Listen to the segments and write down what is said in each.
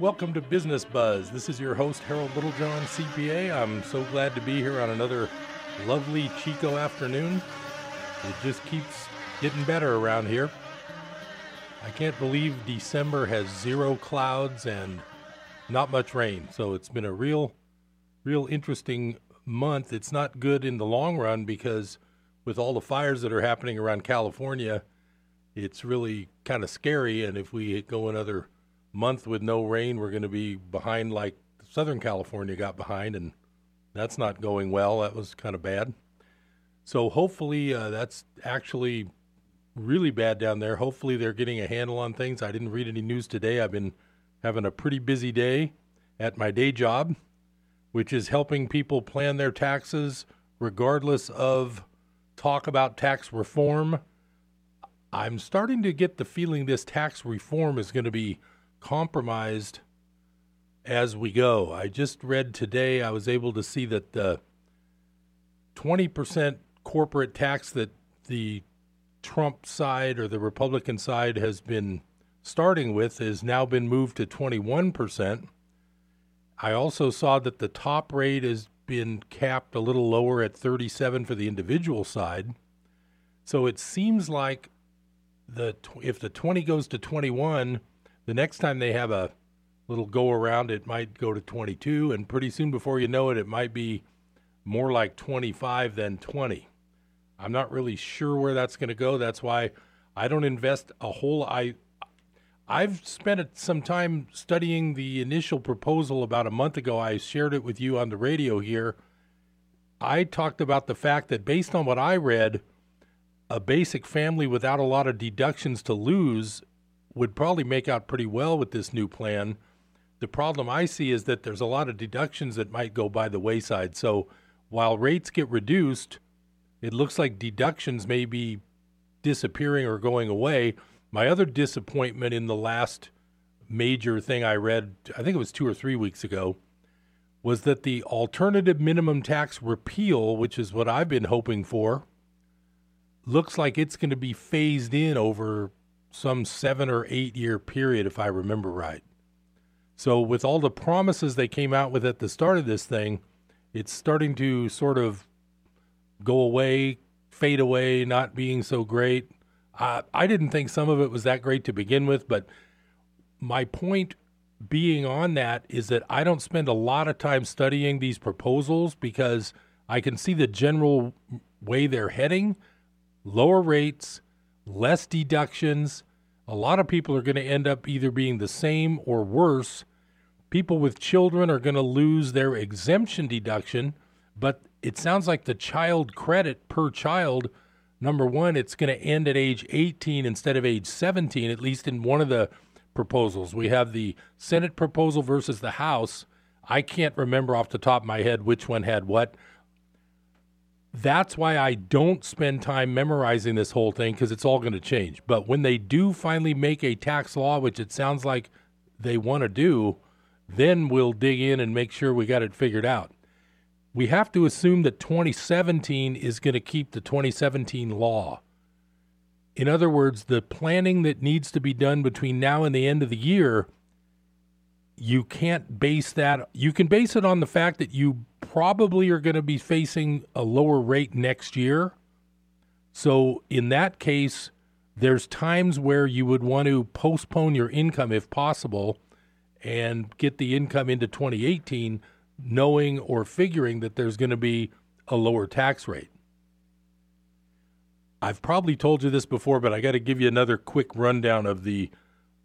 Welcome to Business Buzz. This is your host, Harold Littlejohn, CPA. I'm so glad to be here on another lovely Chico afternoon. It just keeps getting better around here. I can't believe December has zero clouds and not much rain. So it's been a real, real interesting month. It's not good in the long run because with all the fires that are happening around California, it's really kind of scary. And if we go another month with no rain, we're going to be behind like Southern California got behind, and that's not going well. That was kind of bad. So hopefully uh, that's actually really bad down there. Hopefully they're getting a handle on things. I didn't read any news today. I've been having a pretty busy day at my day job, which is helping people plan their taxes regardless of talk about tax reform. I'm starting to get the feeling this tax reform is going to be compromised as we go. I just read today, I was able to see that the 20% corporate tax that the Trump side or the Republican side has been starting with has now been moved to 21%. I also saw that the top rate has been capped a little lower at 37 for the individual side. So it seems like the if the 20 goes to 21, the next time they have a little go around, it might go to 22, and pretty soon, before you know it, it might be more like 25 than 20. I'm not really sure where that's going to go. That's why I don't invest a whole. I I've spent some time studying the initial proposal about a month ago. I shared it with you on the radio here. I talked about the fact that based on what I read, a basic family without a lot of deductions to lose would probably make out pretty well with this new plan. The problem I see is that there's a lot of deductions that might go by the wayside. So while rates get reduced, it looks like deductions may be disappearing or going away. My other disappointment in the last major thing I read, I think it was two or three weeks ago, was that the alternative minimum tax repeal, which is what I've been hoping for, looks like it's going to be phased in over some seven or eight year period, if I remember right. So, with all the promises they came out with at the start of this thing, it's starting to sort of go away, fade away, not being so great. Uh, I didn't think some of it was that great to begin with, but my point being on that is that I don't spend a lot of time studying these proposals because I can see the general way they're heading lower rates, less deductions. A lot of people are going to end up either being the same or worse. People with children are going to lose their exemption deduction, but it sounds like the child credit per child, number one, it's going to end at age 18 instead of age 17, at least in one of the proposals. We have the Senate proposal versus the House. I can't remember off the top of my head which one had what. That's why I don't spend time memorizing this whole thing because it's all going to change. But when they do finally make a tax law, which it sounds like they want to do, then we'll dig in and make sure we got it figured out. We have to assume that 2017 is going to keep the 2017 law. In other words, the planning that needs to be done between now and the end of the year, you can't base that. You can base it on the fact that you probably are going to be facing a lower rate next year. So, in that case, there's times where you would want to postpone your income if possible and get the income into 2018 knowing or figuring that there's going to be a lower tax rate. I've probably told you this before, but I got to give you another quick rundown of the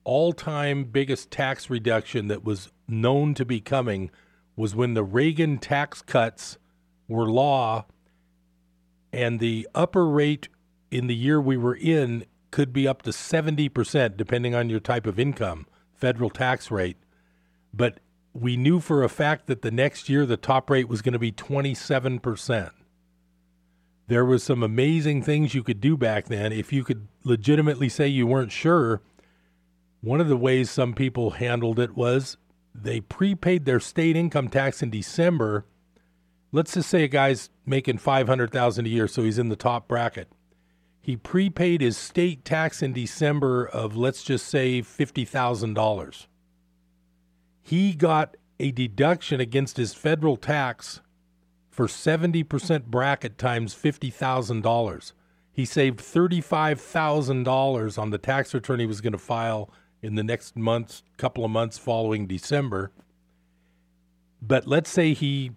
all time biggest tax reduction that was known to be coming was when the Reagan tax cuts were law and the upper rate in the year we were in could be up to 70% depending on your type of income, federal tax rate. But we knew for a fact that the next year the top rate was going to be 27%. There was some amazing things you could do back then if you could legitimately say you weren't sure. One of the ways some people handled it was they prepaid their state income tax in December. Let's just say a guy's making 500,000 a year so he's in the top bracket. He prepaid his state tax in December of let's just say $50,000. he got a deduction against his federal tax for 70% bracket times $50,000. He saved $35,000 on the tax return he was going to file in the next months, couple of months following December. But let's say he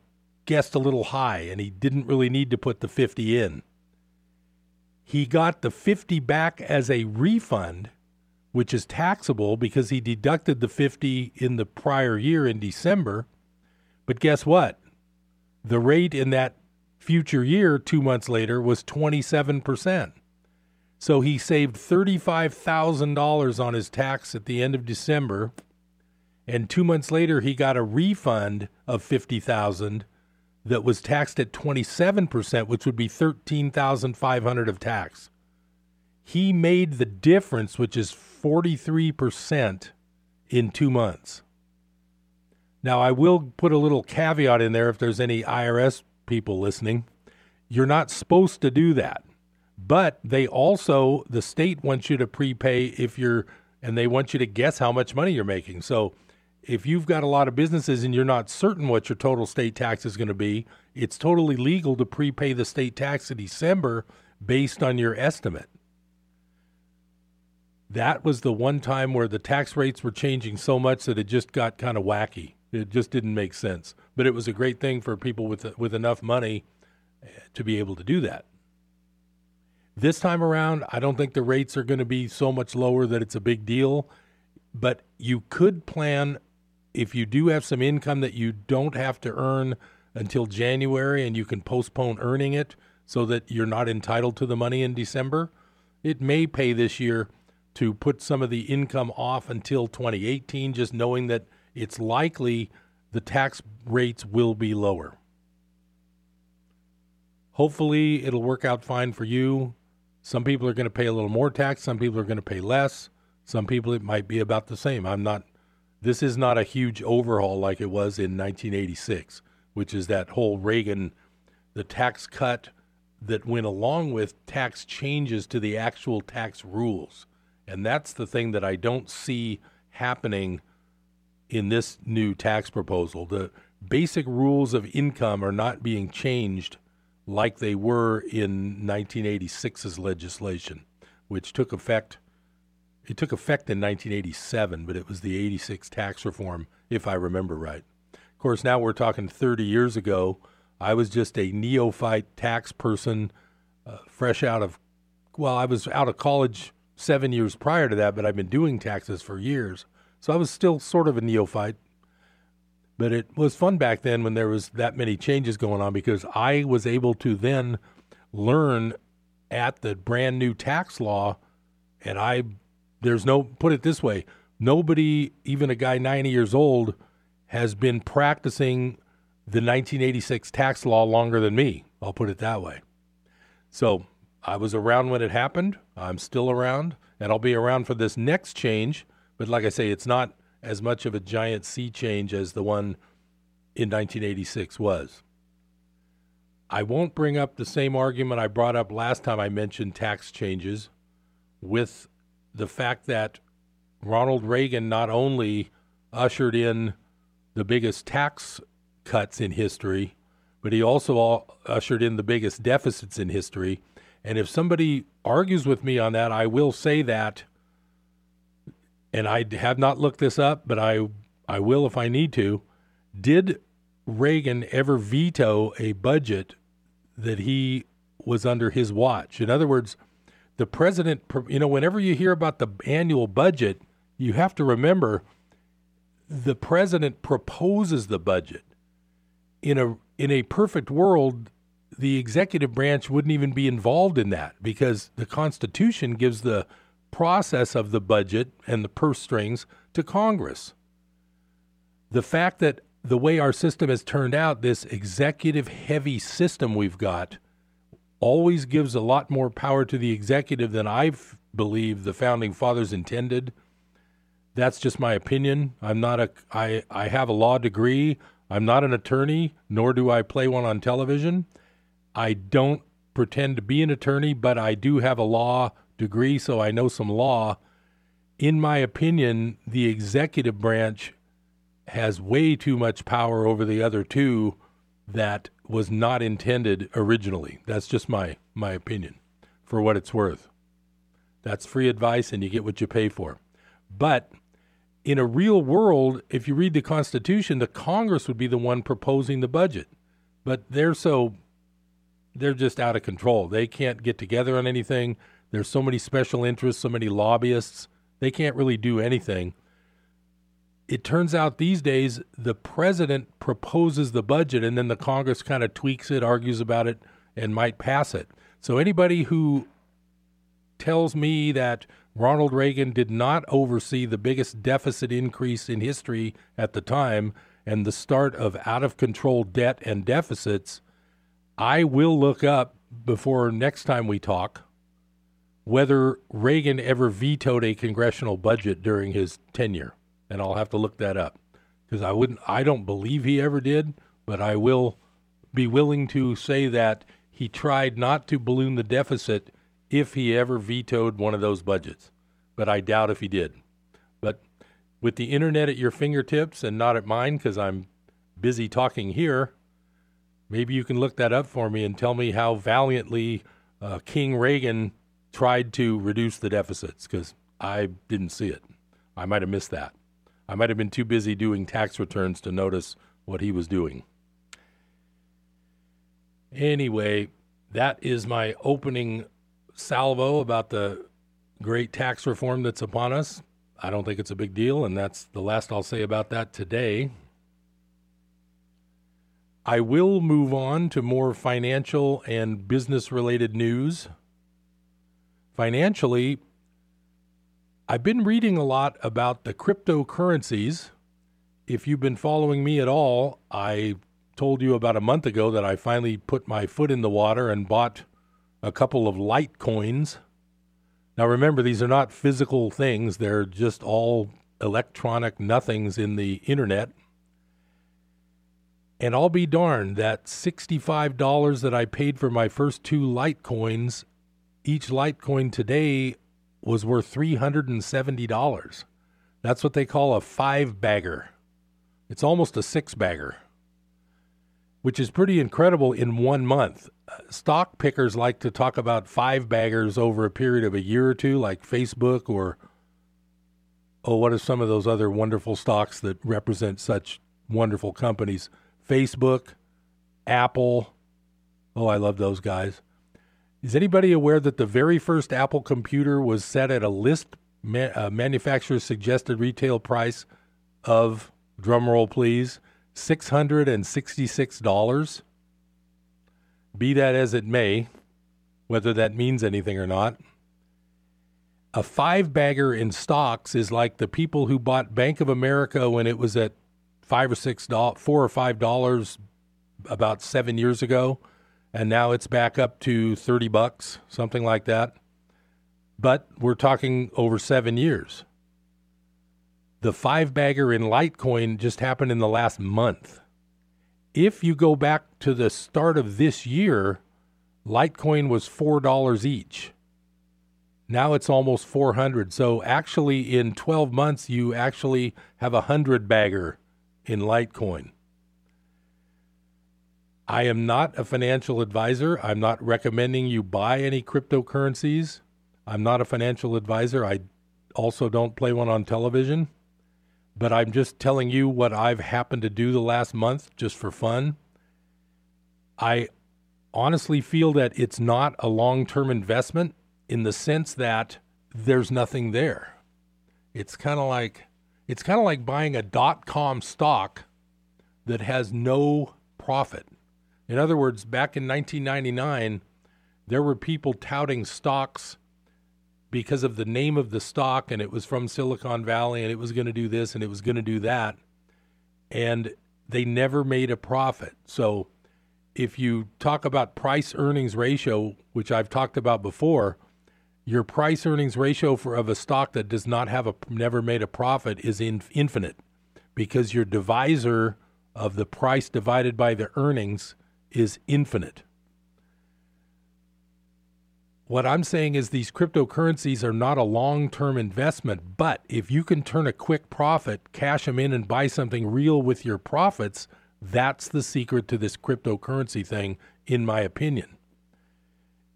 guessed a little high and he didn't really need to put the 50 in. He got the 50 back as a refund, which is taxable because he deducted the 50 in the prior year in December. But guess what? The rate in that future year, two months later, was 27%. So he saved $35,000 on his tax at the end of December. And two months later, he got a refund of 50000 that was taxed at 27%, which would be 13500 of tax. He made the difference, which is 43% in two months. Now, I will put a little caveat in there if there's any IRS people listening. You're not supposed to do that. But they also, the state wants you to prepay if you're, and they want you to guess how much money you're making. So if you've got a lot of businesses and you're not certain what your total state tax is going to be, it's totally legal to prepay the state tax in December based on your estimate. That was the one time where the tax rates were changing so much that it just got kind of wacky. It just didn't make sense. But it was a great thing for people with with enough money eh, to be able to do that. This time around, I don't think the rates are going to be so much lower that it's a big deal, but you could plan if you do have some income that you don't have to earn until January and you can postpone earning it so that you're not entitled to the money in December. It may pay this year to put some of the income off until 2018, just knowing that it's likely the tax rates will be lower. Hopefully, it'll work out fine for you. Some people are going to pay a little more tax. Some people are going to pay less. Some people it might be about the same. I'm not. This is not a huge overhaul like it was in 1986, which is that whole Reagan, the tax cut that went along with tax changes to the actual tax rules. And that's the thing that I don't see happening in this new tax proposal. The basic rules of income are not being changed like they were in 1986's legislation, which took effect. It took effect in 1987, but it was the 86 tax reform, if I remember right. Of course, now we're talking 30 years ago. I was just a neophyte tax person, uh, fresh out of, well, I was out of college seven years prior to that, but I've been doing taxes for years. So I was still sort of a neophyte, but it was fun back then when there was that many changes going on because I was able to then learn at the brand new tax law and I there's no put it this way, nobody even a guy 90 years old has been practicing the 1986 tax law longer than me. I'll put it that way. So, I was around when it happened. I'm still around and I'll be around for this next change, but like I say it's not as much of a giant sea change as the one in 1986 was. I won't bring up the same argument I brought up last time I mentioned tax changes with the fact that Ronald Reagan not only ushered in the biggest tax cuts in history, but he also ushered in the biggest deficits in history. And if somebody argues with me on that, I will say that and I have not looked this up, but I I will if I need to. Did Reagan ever veto a budget that he was under his watch? In other words, the president, you know, whenever you hear about the annual budget, you have to remember the president proposes the budget. In a in a perfect world, the executive branch wouldn't even be involved in that because the Constitution gives the process of the budget and the purse strings to Congress. The fact that the way our system has turned out, this executive heavy system we've got, always gives a lot more power to the executive than I believe the founding fathers intended. That's just my opinion. I'm not a I I have a law degree. I'm not an attorney, nor do I play one on television. I don't pretend to be an attorney, but I do have a law degree, so I know some law. In my opinion, the executive branch has way too much power over the other two that was not intended originally. That's just my my opinion for what it's worth. That's free advice and you get what you pay for. But in a real world, if you read the Constitution, the Congress would be the one proposing the budget. But they're so they're just out of control. They can't get together on anything. There's so many special interests, so many lobbyists. They can't really do anything. It turns out these days the president proposes the budget and then the Congress kind of tweaks it, argues about it, and might pass it. So anybody who tells me that Ronald Reagan did not oversee the biggest deficit increase in history at the time and the start of out of control debt and deficits, I will look up before next time we talk whether Reagan ever vetoed a congressional budget during his tenure. And I'll have to look that up because I wouldn't I don't believe he ever did, but I will be willing to say that he tried not to balloon the deficit if he ever vetoed one of those budgets. But I doubt if he did. But with the internet at your fingertips and not at mine because I'm busy talking here, maybe you can look that up for me and tell me how valiantly uh, King Reagan tried to reduce the deficits because I didn't see it. I might have missed that. I might have been too busy doing tax returns to notice what he was doing. Anyway, that is my opening salvo about the great tax reform that's upon us. I don't think it's a big deal, and that's the last I'll say about that today. I will move on to more financial and business related news. Financially, I've been reading a lot about the cryptocurrencies. If you've been following me at all, I told you about a month ago that I finally put my foot in the water and bought a couple of Litecoins. Now, remember, these are not physical things, they're just all electronic nothings in the internet. And I'll be darned that $65 that I paid for my first two Litecoins, each Litecoin today was worth $370. That's what they call a five bagger. It's almost a six bagger, which is pretty incredible in one month. Stock pickers like to talk about five baggers over a period of a year or two, like Facebook or, oh, what are some of those other wonderful stocks that represent such wonderful companies? Facebook, Apple. Oh, I love those guys. Is anybody aware that the very first Apple computer was set at a list ma- uh, manufacturer's suggested retail price of, drumroll please, $666? Be that as it may, whether that means anything or not, a five bagger in stocks is like the people who bought Bank of America when it was at five or six dollars, four or five dollars about seven years ago, and now it's back up to thirty bucks, something like that. But we're talking over seven years. The five bagger in Litecoin just happened in the last month. If you go back to the start of this year, Litecoin was four dollars each. Now it's almost 400. So actually, in 12 months, you actually have a hundred bagger in Litecoin. I am not a financial advisor. I'm not recommending you buy any cryptocurrencies. I'm not a financial advisor. I also don't play one on television. But I'm just telling you what I've happened to do the last month just for fun. I honestly feel that it's not a long term investment in the sense that there's nothing there. It's kind of like it's kind of like buying a dot com stock that has no profit. In other words, back in 1999, there were people touting stocks because of the name of the stock and it was from Silicon Valley and it was going to do this and it was going to do that. And they never made a profit. So if you talk about price earnings ratio, which I've talked about before, your price earnings ratio for of a stock that does not have a never made a profit is in, infinite because your divisor of the price divided by the earnings is infinite. What I'm saying is these cryptocurrencies are not a long term investment, but if you can turn a quick profit, cash them in, and buy something real with your profits, that's the secret to this cryptocurrency thing, in my opinion.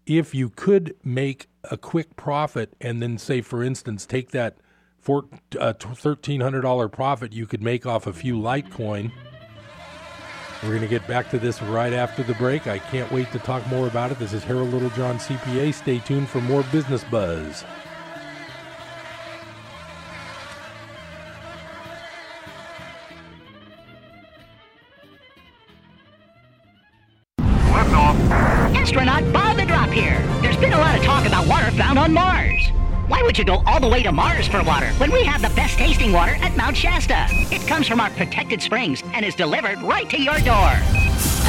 If you could make a quick profit and then, say, for instance, take that uh, $1,300 profit you could make off a few Litecoin we're going to get back to this right after the break. I can't wait to talk more about it. This is Harold Littlejohn, CPA. Stay tuned for more business buzz. Would you go all the way to Mars for water when we have the best tasting water at Mount Shasta? It comes from our protected springs and is delivered right to your door.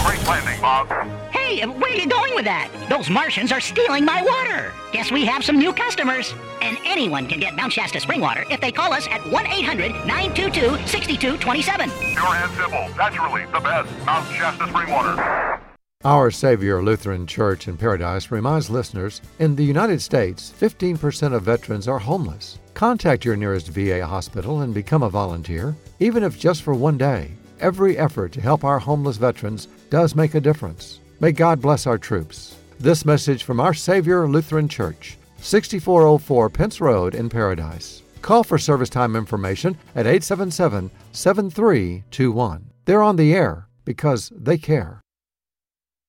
Great landing, Bob. Hey, where are you going with that? Those Martians are stealing my water. Guess we have some new customers. And anyone can get Mount Shasta spring water if they call us at 1-800-922-6227. Pure and simple, naturally the best Mount Shasta spring water. Our Savior Lutheran Church in Paradise reminds listeners in the United States, 15% of veterans are homeless. Contact your nearest VA hospital and become a volunteer, even if just for one day. Every effort to help our homeless veterans does make a difference. May God bless our troops. This message from Our Savior Lutheran Church, 6404 Pentz Road in Paradise. Call for service time information at 877 7321. They're on the air because they care.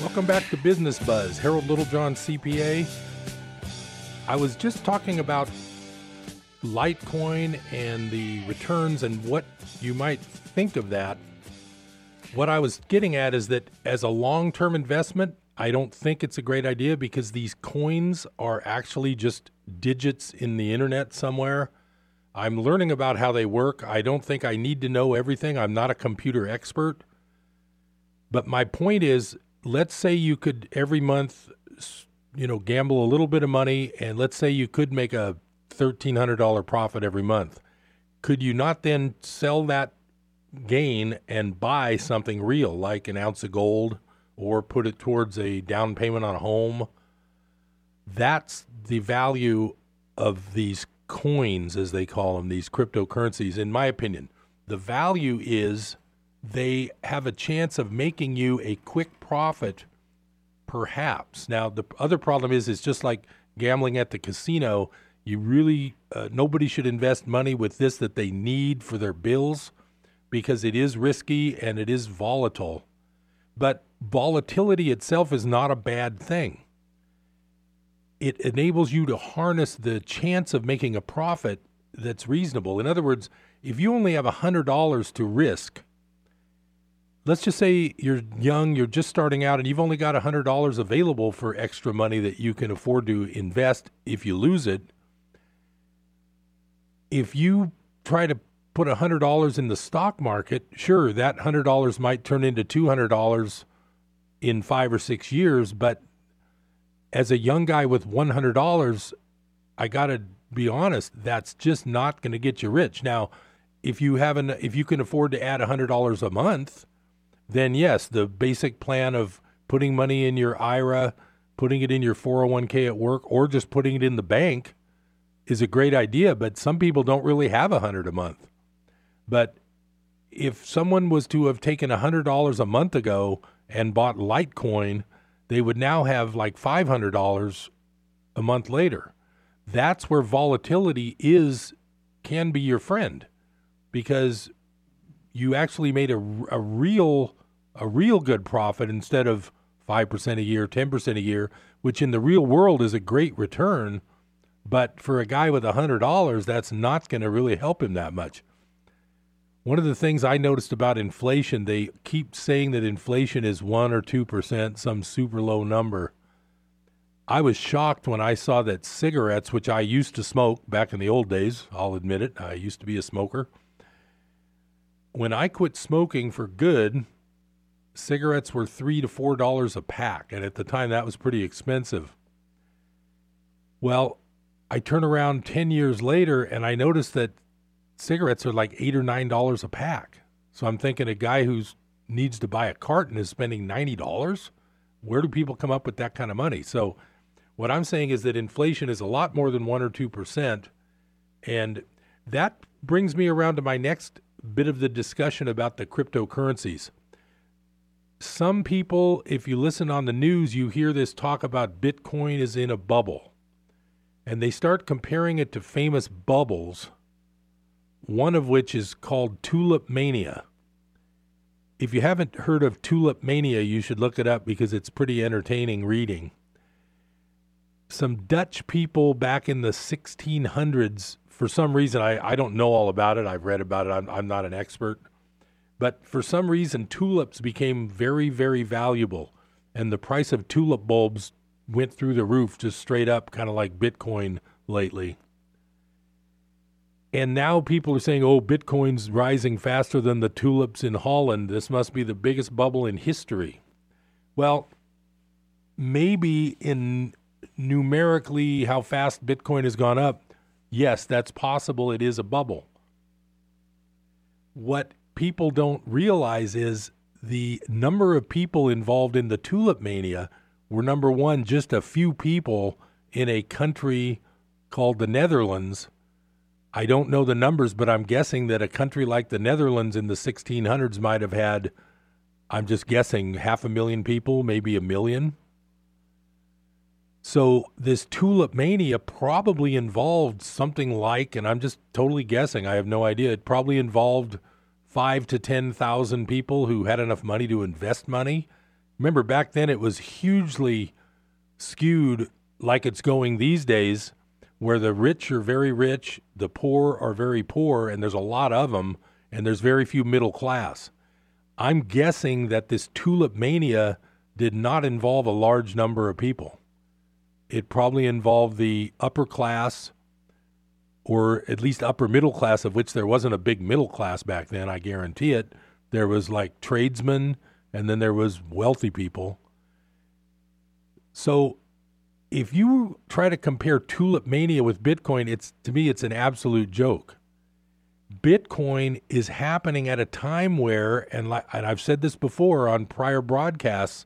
Welcome back to Business Buzz. Harold Littlejohn, CPA. I was just talking about Litecoin and the returns and what you might think of that. What I was getting at is that as a long term investment, I don't think it's a great idea because these coins are actually just digits in the internet somewhere. I'm learning about how they work. I don't think I need to know everything. I'm not a computer expert. But my point is let's say you could every month you know gamble a little bit of money and let's say you could make a $1300 profit every month. Could you not then sell that gain and buy something real like an ounce of gold or put it towards a down payment on a home? That's the value of these coins, as they call them, these cryptocurrencies, in my opinion. The value is they have a chance of making you a quick profit, perhaps. Now, the other problem is, it's just like gambling at the casino. You really, uh, nobody should invest money with this that they need for their bills because it is risky and it is volatile. But volatility itself is not a bad thing. It enables you to harness the chance of making a profit that's reasonable. In other words, if you only have $100 to risk, let's just say you're young, you're just starting out, and you've only got $100 available for extra money that you can afford to invest if you lose it. If you try to put $100 in the stock market, sure, that $100 might turn into $200 in five or six years. But as a young guy with $100, I got to be honest, that's just not going to get you rich. Now, if you have an, if you can afford to add $100 a month, then yes, the basic plan of putting money in your IRA, putting it in your 401k at work, or just putting it in the bank is a great idea. But some people don't really have a hundred a month. But if someone was to have taken $100 a month ago and bought Litecoin, they would now have like $500 a month later. That's where volatility is can be your friend because you actually made a, a real a real good profit instead of 5% a year, 10% a year, which in the real world is a great return. But for a guy with $100, that's not going to really help him that much. One of the things I noticed about inflation, they keep saying that inflation is 1 or 2%, some super low number. I was shocked when I saw that cigarettes, which I used to smoke back in the old days, I'll admit it, I used to be a smoker. When I quit smoking for good, cigarettes were 3 to 4 dollars a pack, and at the time that was pretty expensive. Well, I turn around 10 years later and I notice that cigarettes are like 8 or 9 dollars a pack. So I'm thinking a guy who needs to buy a carton is spending $90. Where do people come up with that kind of money? So what I'm saying is that inflation is a lot more than 1 or 2%. And that brings me around to my next bit of the discussion about the cryptocurrencies. Some people, if you listen on the news, you hear this talk about Bitcoin is in a bubble. And they start comparing it to famous bubbles, one of which is called Tulip Mania. If you haven't heard of Tulip Mania, you should look it up because it's pretty entertaining reading. Some Dutch people back in the 1600s, for some reason, I, I don't know all about it. I've read about it. I'm, I'm not an expert. But for some reason, tulips became very, very valuable. And the price of tulip bulbs went through the roof just straight up, kind of like Bitcoin lately. And now people are saying, oh, Bitcoin's rising faster than the tulips in Holland. This must be the biggest bubble in history. Well, maybe in numerically how fast Bitcoin has gone up, yes, that's possible. It is a bubble. What people don't realize is the number of people involved in the tulip mania were number one, just a few people in a country called the Netherlands I don't know the numbers, but I'm guessing that a country like the Netherlands in the 1600s might have had, I'm just guessing, half a million people, maybe a million. So this tulip mania probably involved something like, and I'm just totally guessing, I have no idea, it probably involved five to 10,000 people who had enough money to invest money. Remember, back then it was hugely skewed like it's going these days where the rich are very rich, the poor are very poor, and there's a lot of them, and there's very few middle class. I'm guessing that this tulip mania did not involve a large number of people. It probably involved the upper class, or at least upper middle class, of which there wasn't a big middle class back then, I guarantee it. There was like tradesmen, and then there was wealthy people. So if you try to compare tulip mania with Bitcoin, it's to me it's an absolute joke. Bitcoin is happening at a time where, and, like, and I've said this before on prior broadcasts,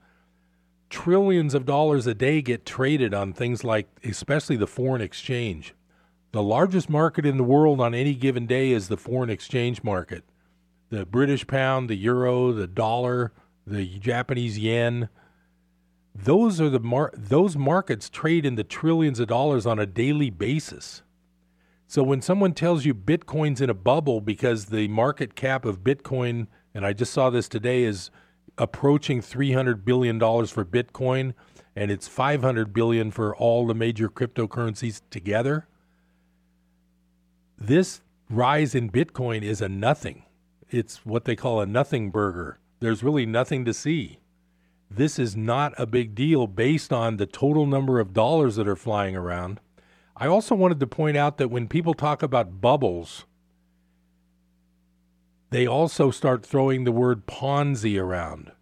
trillions of dollars a day get traded on things like, especially the foreign exchange. The largest market in the world on any given day is the foreign exchange market. The British pound, the euro, the dollar, the Japanese yen, those are the mar- those markets trade in the trillions of dollars on a daily basis. So when someone tells you Bitcoin's in a bubble because the market cap of Bitcoin, and I just saw this today, is approaching 300 billion dollars for Bitcoin, and it's 500 billion for all the major cryptocurrencies together. This rise in Bitcoin is a nothing. It's what they call a nothing burger. There's really nothing to see this is not a big deal based on the total number of dollars that are flying around. I also wanted to point out that when people talk about bubbles, they also start throwing the word Ponzi around.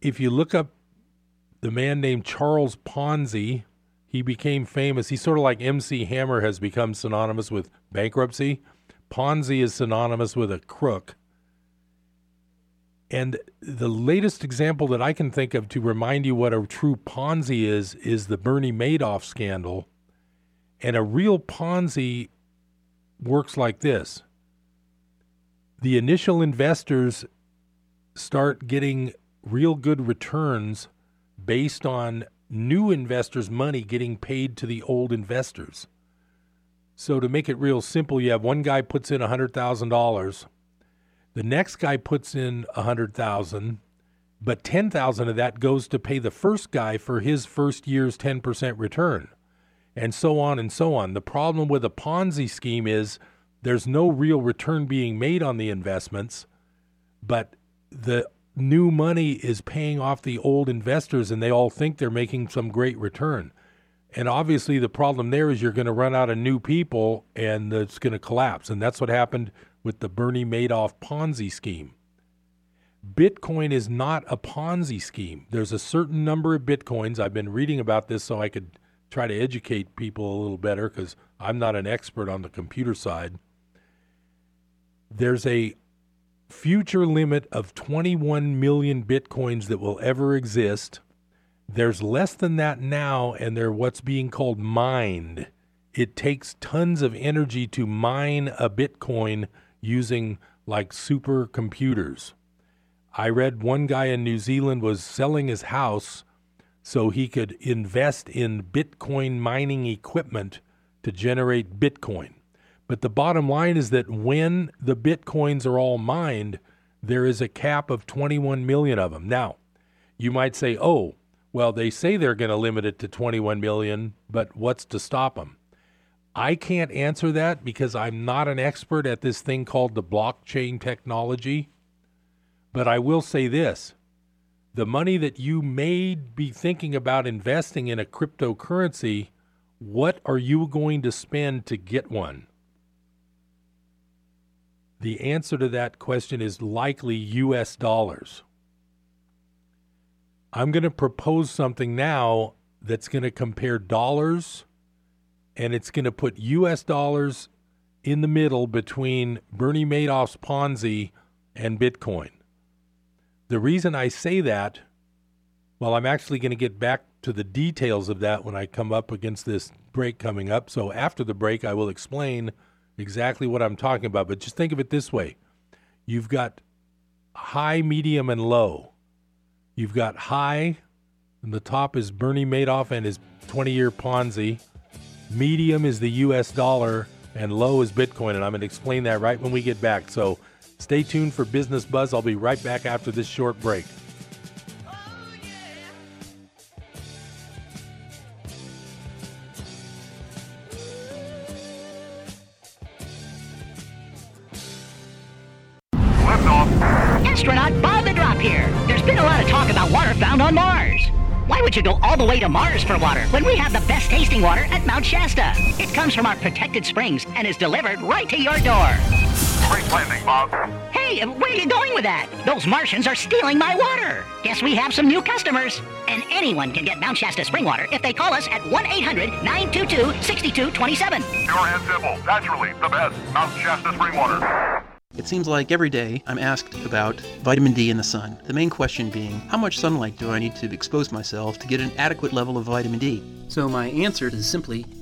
If you look up the man named Charles Ponzi, he became famous. He's sort of like MC Hammer has become synonymous with bankruptcy. Ponzi is synonymous with a crook. And the latest example that I can think of to remind you what a true Ponzi is is the Bernie Madoff scandal. And a real Ponzi works like this the initial investors start getting real good returns based on new investors' money getting paid to the old investors. So, to make it real simple, you have one guy puts in $100,000 The next guy puts in a hundred thousand, but ten thousand of that goes to pay the first guy for his first year's ten percent return, and so on and so on. The problem with a Ponzi scheme is there's no real return being made on the investments, but the new money is paying off the old investors and they all think they're making some great return. And obviously, the problem there is you're going to run out of new people and it's going to collapse. And that's what happened with the Bernie Madoff Ponzi scheme. Bitcoin is not a Ponzi scheme. There's a certain number of Bitcoins. I've been reading about this so I could try to educate people a little better because I'm not an expert on the computer side. There's a future limit of 21 million Bitcoins that will ever exist. There's less than that now, and they're what's being called mined. It takes tons of energy to mine a Bitcoin using like supercomputers. I read one guy in New Zealand was selling his house so he could invest in Bitcoin mining equipment to generate Bitcoin. But the bottom line is that when the Bitcoins are all mined, there is a cap of 21 million of them. Now, you might say, oh, well, they say they're going to limit it to 21 million, but what's to stop them? I can't answer that because I'm not an expert at this thing called the blockchain technology. But I will say this the money that you may be thinking about investing in a cryptocurrency, what are you going to spend to get one? The answer to that question is likely US dollars. I'm going to propose something now that's going to compare dollars and it's going to put US dollars in the middle between Bernie Madoff's Ponzi and Bitcoin. The reason I say that, well, I'm actually going to get back to the details of that when I come up against this break coming up. So after the break, I will explain exactly what I'm talking about. But just think of it this way you've got high, medium, and low. You've got high, and the top is Bernie Madoff and his 20 year Ponzi. Medium is the US dollar, and low is Bitcoin. And I'm going to explain that right when we get back. So stay tuned for Business Buzz. I'll be right back after this short break. Way to Mars for water when we have the best tasting water at Mount Shasta? It comes from our protected springs and is delivered right to your door. Great landing, Bob. Hey, where are you going with that? Those Martians are stealing my water. Guess we have some new customers. And anyone can get Mount Shasta spring water if they call us at 1 800 922 6227. Pure and simple. Naturally, the best. Mount Shasta spring water. It seems like every day I'm asked about vitamin D in the sun. The main question being, how much sunlight do I need to expose myself to get an adequate level of vitamin D? So my answer is simply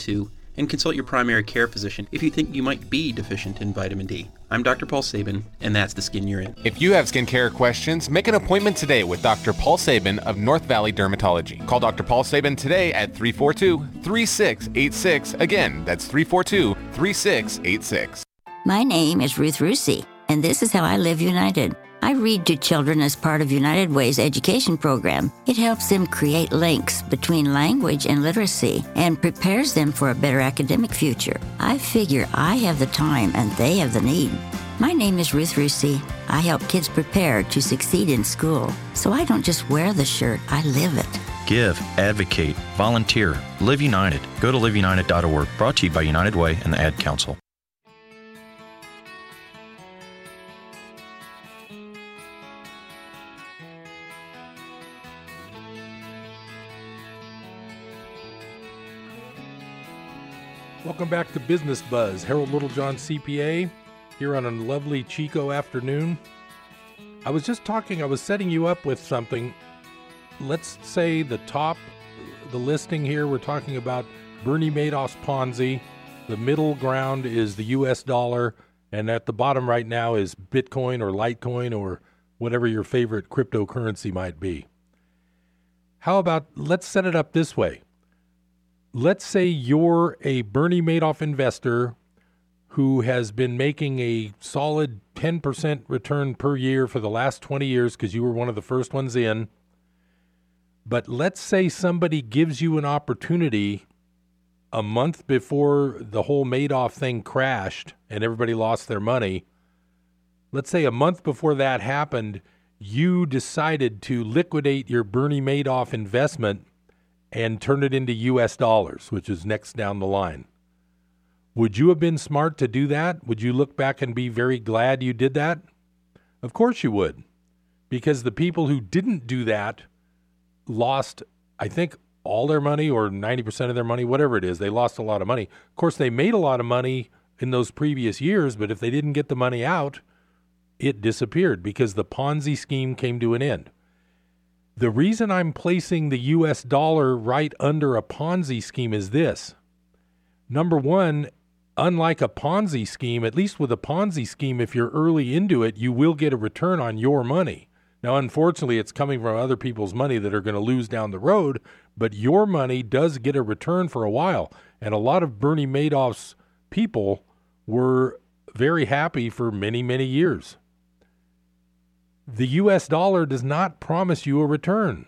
to, and consult your primary care physician if you think you might be deficient in vitamin D. I'm Dr. Paul Sabin, and that's the skin you're in. If you have skincare questions, make an appointment today with Dr. Paul Sabin of North Valley Dermatology. Call Dr. Paul Sabin today at 342 3686. Again, that's 342 3686. My name is Ruth Rusi, and this is how I live united. I read to children as part of United Way's education program. It helps them create links between language and literacy and prepares them for a better academic future. I figure I have the time and they have the need. My name is Ruth Rusi. I help kids prepare to succeed in school. So I don't just wear the shirt, I live it. Give, advocate, volunteer, Live United. Go to liveunited.org. Brought to you by United Way and the Ad Council. Welcome back to Business Buzz. Harold Littlejohn, CPA. here on a lovely Chico afternoon. I was just talking, I was setting you up with something. Let's say the top, the listing here, we're talking about Bernie Madoff's Ponzi. The middle ground is the US dollar, and at the bottom right now is Bitcoin or Litecoin or whatever your favorite cryptocurrency might be. How about let's set it up this way? Let's say you're a Bernie Madoff investor who has been making a solid 10% return per year for the last 20 years because you were one of the first ones in. But let's say somebody gives you an opportunity a month before the whole Madoff thing crashed and everybody lost their money. Let's say a month before that happened, you decided to liquidate your Bernie Madoff investment and turn it into US dollars, which is next down the line. Would you have been smart to do that? Would you look back and be very glad you did that? Of course you would. Because the people who didn't do that lost, I think, all their money or 90% of their money, whatever it is. They lost a lot of money. Of course, they made a lot of money in those previous years, but if they didn't get the money out, it disappeared because the Ponzi scheme came to an end. The reason I'm placing the US dollar right under a Ponzi scheme is this. Number one, unlike a Ponzi scheme, at least with a Ponzi scheme, if you're early into it, you will get a return on your money. Now, unfortunately, it's coming from other people's money that are going to lose down the road, but your money does get a return for a while. And a lot of Bernie Madoff's people were very happy for many, many years. The US dollar does not promise you a return.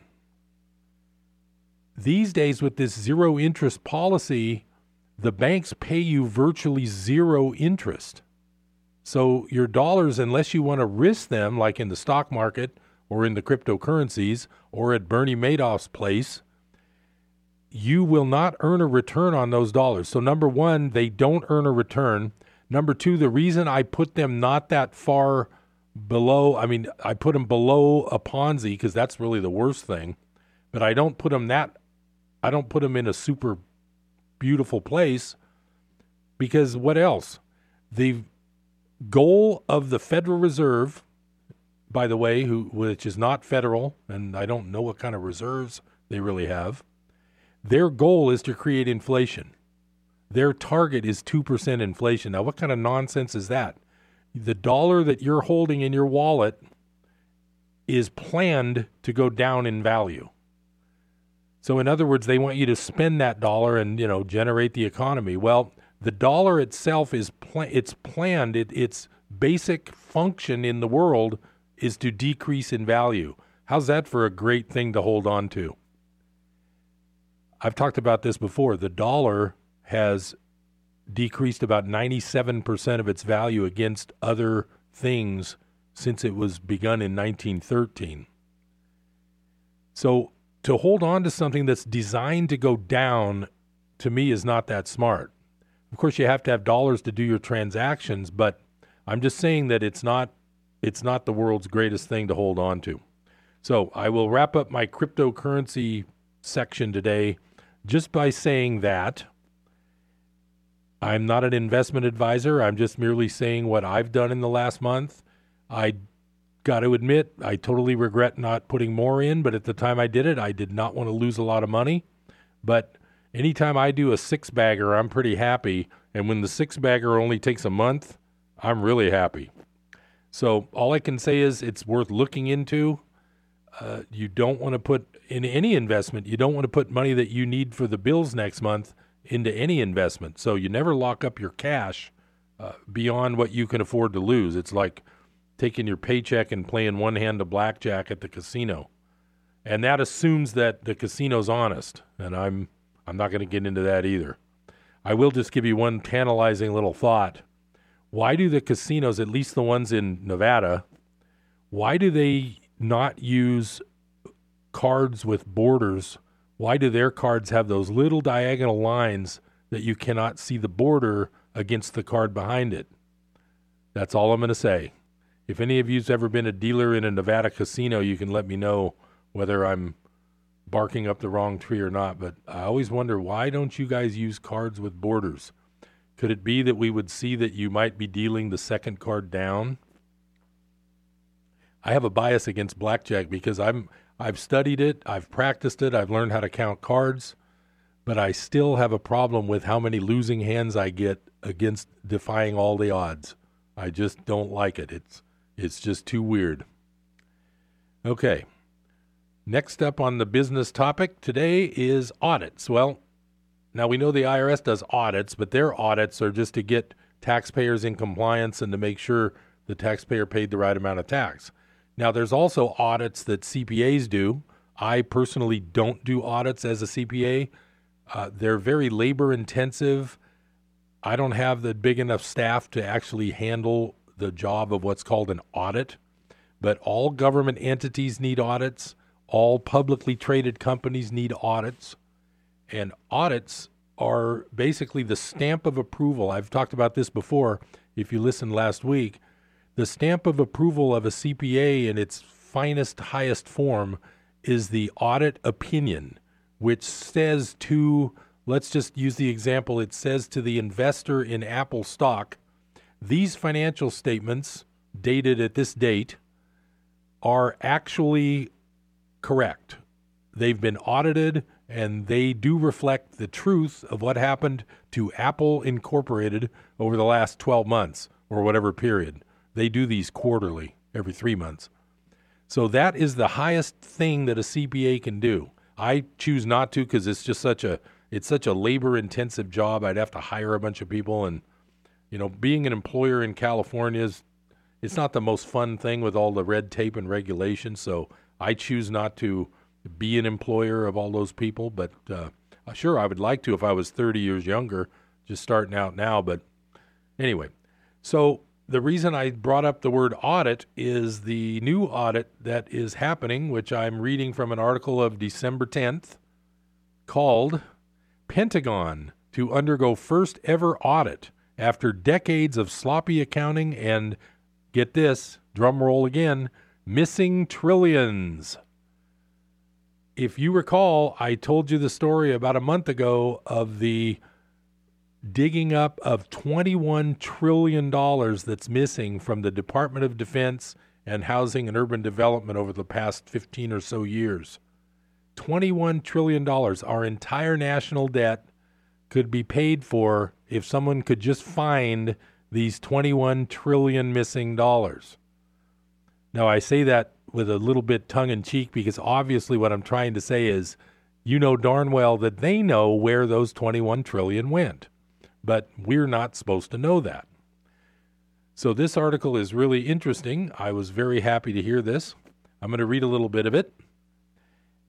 These days, with this zero interest policy, the banks pay you virtually zero interest. So your dollars, unless you want to risk them, like in the stock market or in the cryptocurrencies or at Bernie Madoff's place, you will not earn a return on those dollars. So, number one, they don't earn a return. Number two, the reason I put them not that far below, I mean, I put them below a Ponzi because that's really the worst thing, but I don't put them that, I don't put them in a super beautiful place because what else? The goal of the Federal Reserve, by the way, who which is not federal, and I don't know what kind of reserves they really have. Their goal is to create inflation. Their target is 2% inflation. Now, what kind of nonsense is that? The dollar that you're holding in your wallet is planned to go down in value. So in other words, they want you to spend that dollar and you know generate the economy. Well, the dollar itself is pl- it's planned. It, its basic function in the world is to decrease in value. How's that for a great thing to hold on to? I've talked about this before. The dollar has decreased about 97% of its value against other things since it was begun in 1913. So to hold on to something that's designed to go down to me is not that smart. Of course, you have to have dollars to do your transactions, but I'm just saying that it's not it's not the world's greatest thing to hold on to. So I will wrap up my cryptocurrency section today just by saying that I'm not an investment advisor. I'm just merely saying what I've done in the last month. I got to admit, I totally regret not putting more in, but at the time I did it, I did not want to lose a lot of money. But anytime I do a six bagger, I'm pretty happy. And when the six bagger only takes a month, I'm really happy. So all I can say is it's worth looking into. Uh, you don't want to put in any investment, you don't want to put money that you need for the bills next month into any investment. So you never lock up your cash uh, beyond what you can afford to lose. It's like taking your paycheck and playing one hand of blackjack at the casino. And that assumes that the casino's honest, and I'm I'm not going to get into that either. I will just give you one tantalizing little thought. Why do the casinos, at least the ones in Nevada, why do they not use cards with borders? Why do their cards have those little diagonal lines that you cannot see the border against the card behind it? That's all I'm going to say. If any of you's ever been a dealer in a Nevada casino, you can let me know whether I'm barking up the wrong tree or not. But I always wonder why don't you guys use cards with borders? Could it be that we would see that you might be dealing the second card down? I have a bias against blackjack because I'm I've studied it, I've practiced it, I've learned how to count cards, but I still have a problem with how many losing hands I get against defying all the odds. I just don't like it. It's it's just too weird. Okay. Next up on the business topic today is audits. Well, now we know the IRS does audits, but their audits are just to get taxpayers in compliance and to make sure the taxpayer paid the right amount of tax. Now, there's also audits that CPAs do. I personally don't do audits as a CPA. Uh, they're very labor intensive. I don't have the big enough staff to actually handle the job of what's called an audit. But all government entities need audits. All publicly traded companies need audits. And audits are basically the stamp of approval. I've talked about this before if you listened last week. The stamp of approval of a CPA in its finest, highest form is the audit opinion, which says to, let's just use the example, it says to the investor in Apple stock, these financial statements dated at this date are actually correct. They've been audited and they do reflect the truth of what happened to Apple Incorporated over the last 12 months or whatever period. They do these quarterly, every three months. So that is the highest thing that a CPA can do. I choose not to because it's just such a it's such a labor intensive job. I'd have to hire a bunch of people, and you know, being an employer in California is it's not the most fun thing with all the red tape and regulations. So I choose not to be an employer of all those people. But uh, sure, I would like to if I was 30 years younger, just starting out now. But anyway, so the reason I brought up the word audit is the new audit that is happening, which I'm reading from an article of December 10th called Pentagon to undergo first ever audit after decades of sloppy accounting and get this, drum roll again, missing trillions. If you recall, I told you the story about a month ago of the digging up of $21 trillion that's missing from the Department of Defense and Housing and Urban Development over the past 15 or so years. $21 trillion. Our entire national debt could be paid for if someone could just find these 21 trillion missing dollars. Now, I say that with a little bit tongue in cheek because obviously what I'm trying to say is you know darn well that they know where those 21 trillion went but we're not supposed to know that. So this article is really interesting. I was very happy to hear this. I'm going to read a little bit of it.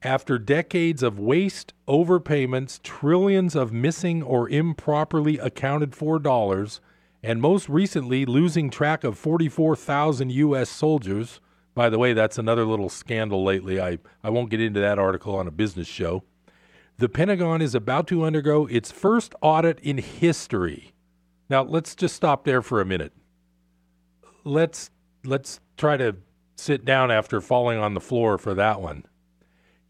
After decades of waste, overpayments, trillions of missing or improperly accounted for dollars, and most recently losing track of 44,000 U.S. soldiers. By the way, that's another little scandal lately. I, I won't get into that article on a business show the Pentagon is about to undergo its first audit in history. Now, let's just stop there for a minute. Let's let's try to sit down after falling on the floor for that one.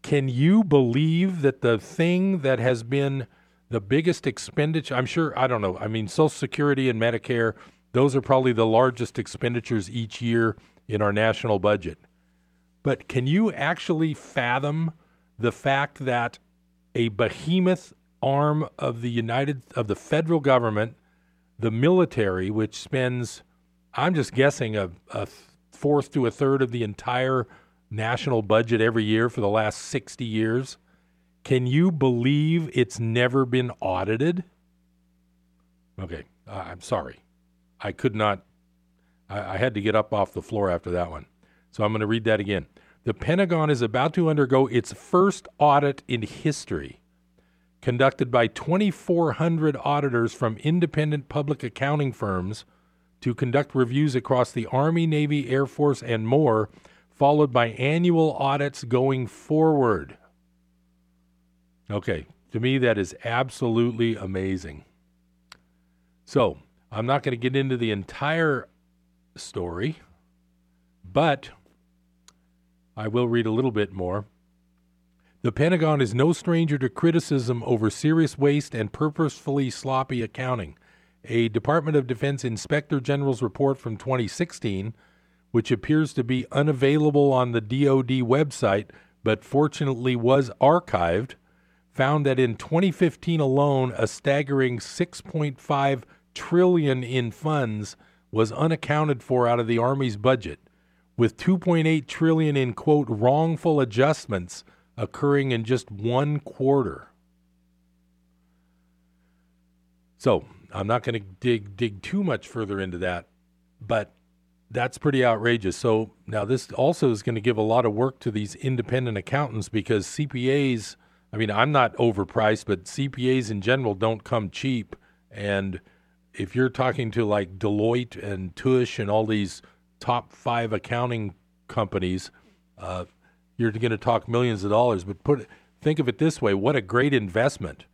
Can you believe that the thing that has been the biggest expenditure, I'm sure, I don't know, I mean, Social Security and Medicare, those are probably the largest expenditures each year in our national budget. But can you actually fathom the fact that a behemoth arm of the United of the federal government, the military, which spends, I'm just guessing, a, a fourth to a third of the entire national budget every year for the last 60 years. Can you believe it's never been audited? Okay, uh, I'm sorry. I could not, I, I had to get up off the floor after that one. So I'm going to read that again. The Pentagon is about to undergo its first audit in history, conducted by 2,400 auditors from independent public accounting firms to conduct reviews across the Army, Navy, Air Force, and more, followed by annual audits going forward. Okay, to me, that is absolutely amazing. So, I'm not going to get into the entire story, but I will read a little bit more. The Pentagon is no stranger to criticism over serious waste and purposefully sloppy accounting. a Department of Defense Inspector General's report from 2016, which appears to be unavailable on the DoD website, but fortunately was archived, found that in 2015 alone, a staggering 6.5 trillion in funds was unaccounted for out of the Army's budget, with 2.8 trillion in quote wrongful adjustments occurring in just one quarter. So I'm not going to dig dig too much further into that, but that's pretty outrageous. So now this also is going to give a lot of work to these independent accountants because CPAs. I mean, I'm not overpriced, but CPAs in general don't come cheap. And if you're talking to like Deloitte and Touche and all these top five accounting companies, uh, you're going to talk millions of dollars. But put think of it this way: what a great investment!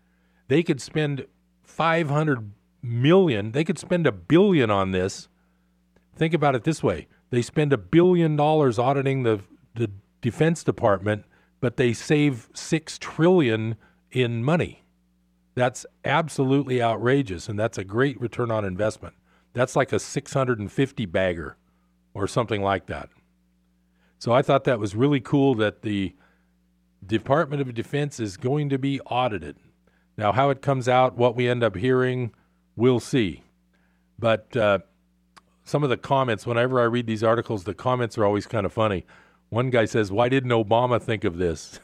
They could spend 500 million. They could spend a billion on this. Think about it this way: they spend a billion dollars auditing the the Defense Department, but they save six trillion in money. That's absolutely outrageous, and that's a great return on investment. That's like a 650 bagger or something like that. So I thought that was really cool that the Department of Defense is going to be audited. Now, how it comes out, what we end up hearing, we'll see. But uh, some of the comments, whenever I read these articles, the comments are always kind of funny. One guy says, Why didn't Obama think of this?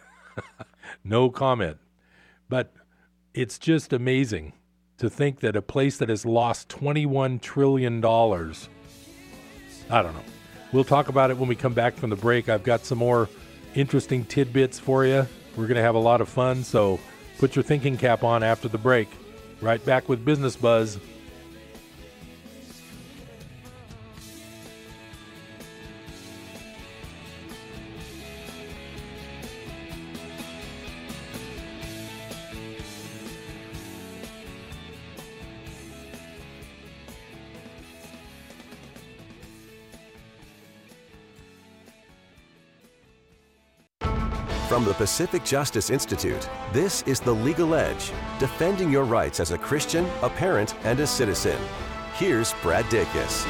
no comment. But it's just amazing to think that a place that has lost $21 trillion, I don't know. We'll talk about it when we come back from the break. I've got some more interesting tidbits for you. We're going to have a lot of fun, so put your thinking cap on after the break. Right back with Business Buzz. From the Pacific Justice Institute, this is The Legal Edge, defending your rights as a Christian, a parent, and a citizen. Here's Brad Dacus.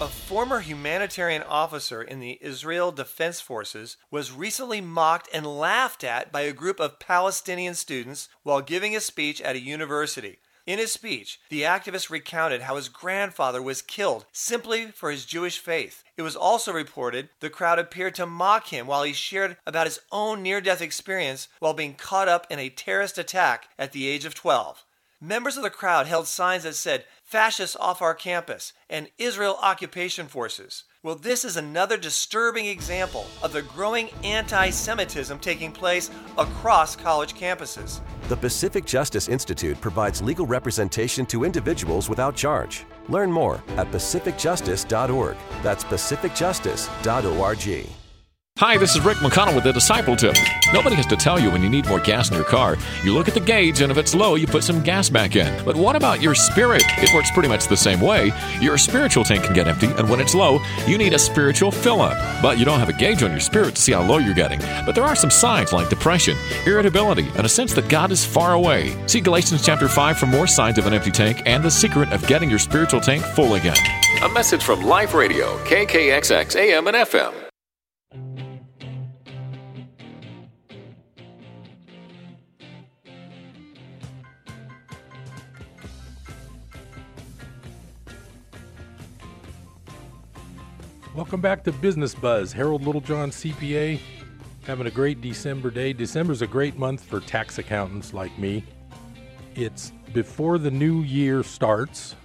A former humanitarian officer in the Israel Defense Forces was recently mocked and laughed at by a group of Palestinian students while giving a speech at a university. In his speech, the activist recounted how his grandfather was killed simply for his Jewish faith. It was also reported the crowd appeared to mock him while he shared about his own near death experience while being caught up in a terrorist attack at the age of 12. Members of the crowd held signs that said, Fascists off our campus and Israel occupation forces. Well, this is another disturbing example of the growing anti Semitism taking place across college campuses. The Pacific Justice Institute provides legal representation to individuals without charge. Learn more at pacificjustice.org. That's pacificjustice.org. Hi, this is Rick McConnell with the Disciple Tip. Nobody has to tell you when you need more gas in your car. You look at the gauge, and if it's low, you put some gas back in. But what about your spirit? It works pretty much the same way. Your spiritual tank can get empty, and when it's low, you need a spiritual fill up. But you don't have a gauge on your spirit to see how low you're getting. But there are some signs like depression, irritability, and a sense that God is far away. See Galatians chapter 5 for more signs of an empty tank and the secret of getting your spiritual tank full again. A message from Life Radio, KKXX AM and FM. Welcome back to Business Buzz. Harold Littlejohn, CPA, having a great December day. December's a great month for tax accountants like me. It's before the new year starts.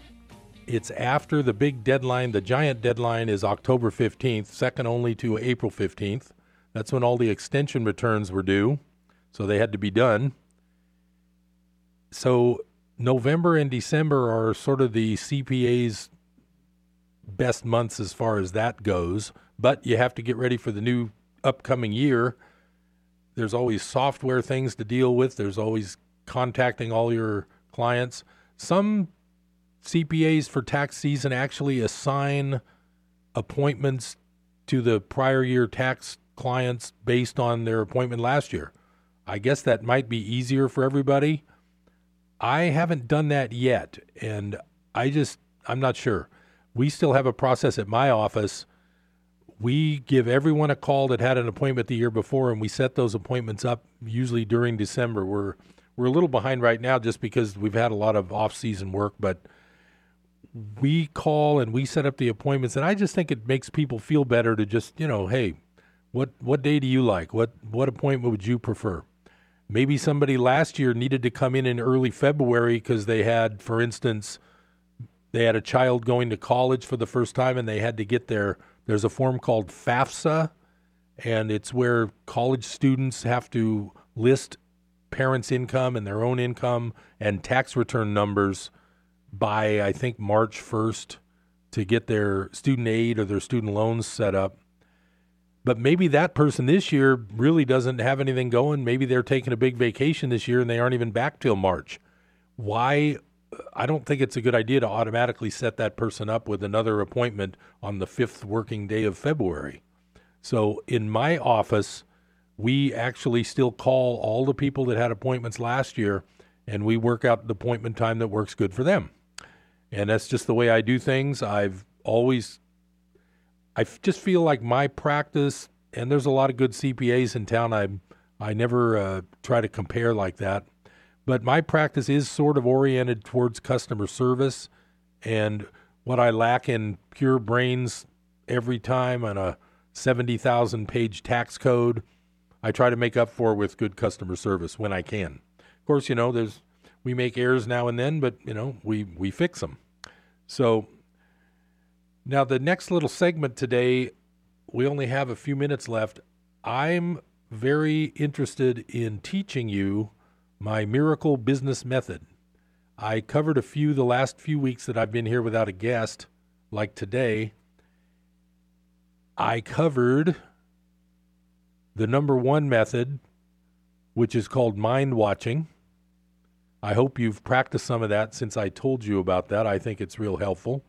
It's after the big deadline. The giant deadline is October 15th, second only to April 15th. That's when all the extension returns were due, so they had to be done. So November and December are sort of the CPA's best months as far as that goes, but you have to get ready for the new upcoming year. There's always software things to deal with, there's always contacting all your clients. Some CPAs for tax season actually assign appointments to the prior year tax clients based on their appointment last year. I guess that might be easier for everybody. I haven't done that yet, and I just, I'm not sure. We still have a process at my office. We give everyone a call that had an appointment the year before, and we set those appointments up usually during December. We're we're a little behind right now just because we've had a lot of off-season work, but we call and we set up the appointments, and I just think it makes people feel better to just you know, hey, what what day do you like? What what appointment would you prefer? Maybe somebody last year needed to come in in early February because they had, for instance, they had a child going to college for the first time and they had to get their. There's a form called FAFSA, and it's where college students have to list parents' income and their own income and tax return numbers by, I think, March 1st to get their student aid or their student loans set up. But maybe that person this year really doesn't have anything going. Maybe they're taking a big vacation this year and they aren't even back till March. Why? I don't think it's a good idea to automatically set that person up with another appointment on the fifth working day of February. So in my office, we actually still call all the people that had appointments last year and we work out the appointment time that works good for them. And that's just the way I do things. I've always I just feel like my practice, and there's a lot of good CPAs in town. I I never uh, try to compare like that, but my practice is sort of oriented towards customer service, and what I lack in pure brains every time on a seventy thousand page tax code, I try to make up for with good customer service when I can. Of course, you know there's we make errors now and then, but you know we we fix them. So now, the next little segment today, we only have a few minutes left. I'm very interested in teaching you my miracle business method. I covered a few the last few weeks that I've been here without a guest, like today. I covered the number one method, which is called mind watching. I hope you've practiced some of that since I told you about that. I think it's real helpful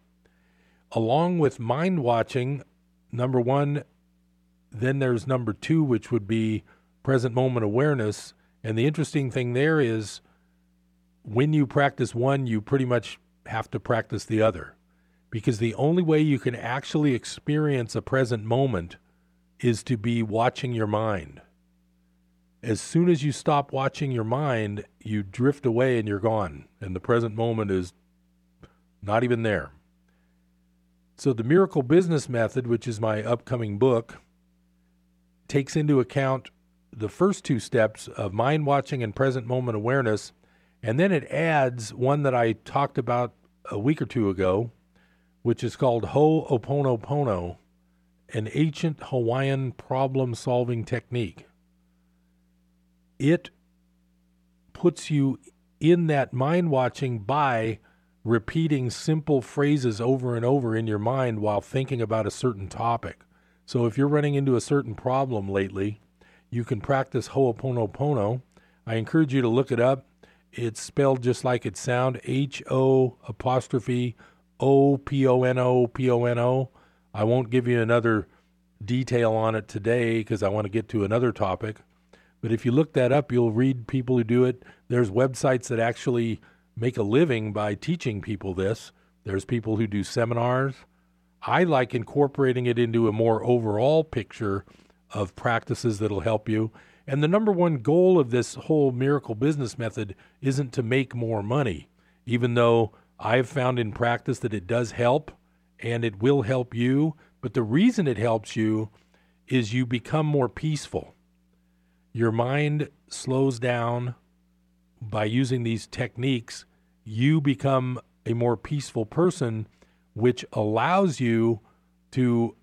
along with mind watching, number one, then there's number two, which would be present moment awareness. And the interesting thing there is when you practice one, you pretty much have to practice the other. Because the only way you can actually experience a present moment is to be watching your mind. As soon as you stop watching your mind, you drift away and you're gone. And the present moment is not even there. So, the Miracle Business Method, which is my upcoming book, takes into account the first two steps of mind watching and present moment awareness. And then it adds one that I talked about a week or two ago, which is called Ho'oponopono, an ancient Hawaiian problem solving technique. It puts you in that mind watching by repeating simple phrases over and over in your mind while thinking about a certain topic. So if you're running into a certain problem lately, you can practice Ho'oponopono. I encourage you to look it up. It's spelled just like it sounds H O apostrophe O P O N O P O N O. I won't give you another detail on it today because I want to get to another topic. But if you look that up, you'll read people who do it. There's websites that actually make a living by teaching people this. There's people who do seminars. I like incorporating it into a more overall picture of practices that'll help you. And the number one goal of this whole miracle business method isn't to make more money, even though I've found in practice that it does help and it will help you. But the reason it helps you is you become more peaceful. Your mind slows down by using these techniques you become a more peaceful person, which allows you to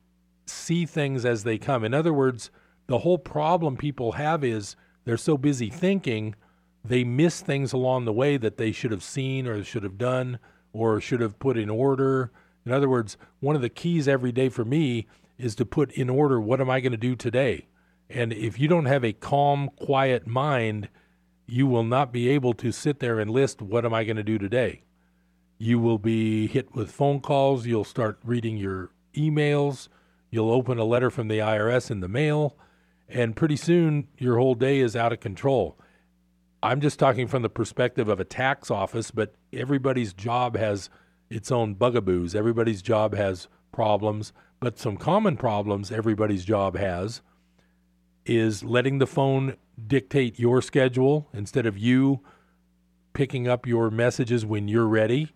see things as they come. In other words, the whole problem people have is they're so busy thinking, they miss things along the way that they should have seen or should have done or should have put in order. In other words, one of the keys every day for me is to put in order what am I going to do today? And if you don't have a calm, quiet mind, you will not be able to sit there and list what am I going to do today. You will be hit with phone calls. You'll start reading your emails. You'll open a letter from the IRS in the mail. And pretty soon, your whole day is out of control. I'm just talking from the perspective of a tax office, but everybody's job has its own bugaboos. Everybody's job has problems, but some common problems everybody's job has is letting the phone dictate your schedule instead of you picking up your messages when you're ready,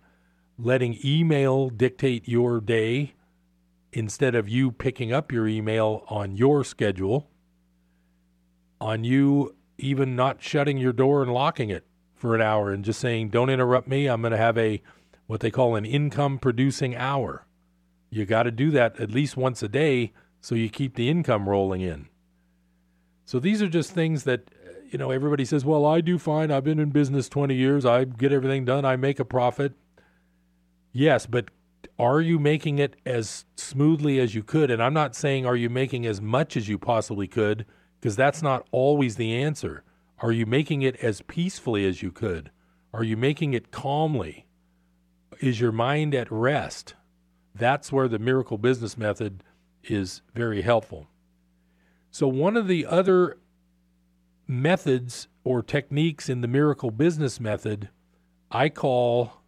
letting email dictate your day instead of you picking up your email on your schedule, on you even not shutting your door and locking it for an hour and just saying, don't interrupt me. I'm going to have a what they call an income producing hour. You got to do that at least once a day so you keep the income rolling in. So these are just things that you know everybody says, "Well, I do fine. I've been in business 20 years. I get everything done. I make a profit." Yes, but are you making it as smoothly as you could? And I'm not saying are you making as much as you possibly could because that's not always the answer. Are you making it as peacefully as you could? Are you making it calmly? Is your mind at rest? That's where the miracle business method is very helpful. So, one of the other methods or techniques in the miracle business method I call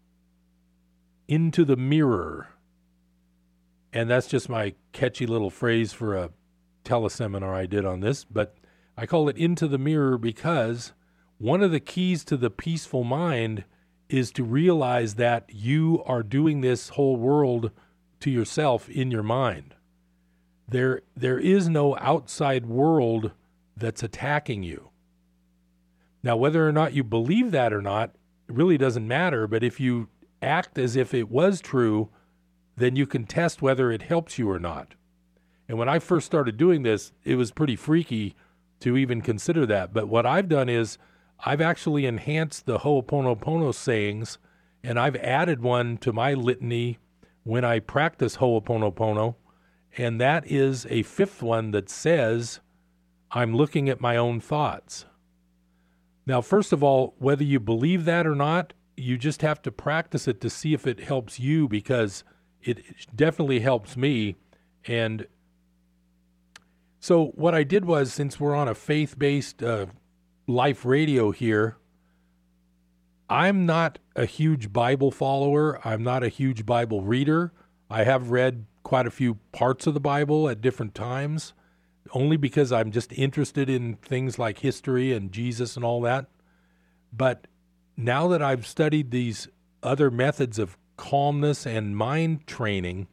into the mirror. And that's just my catchy little phrase for a teleseminar I did on this, but I call it into the mirror because one of the keys to the peaceful mind is to realize that you are doing this whole world to yourself in your mind. There, there is no outside world that's attacking you. Now, whether or not you believe that or not it really doesn't matter, but if you act as if it was true, then you can test whether it helps you or not. And when I first started doing this, it was pretty freaky to even consider that. But what I've done is I've actually enhanced the Ho'oponopono sayings and I've added one to my litany when I practice Ho'oponopono. And that is a fifth one that says, I'm looking at my own thoughts. Now, first of all, whether you believe that or not, you just have to practice it to see if it helps you because it definitely helps me. And so, what I did was, since we're on a faith based uh, life radio here, I'm not a huge Bible follower. I'm not a huge Bible reader. I have read quite a few parts of the Bible at different times, only because I'm just interested in things like history and Jesus and all that. But now that I've studied these other methods of calmness and mind training,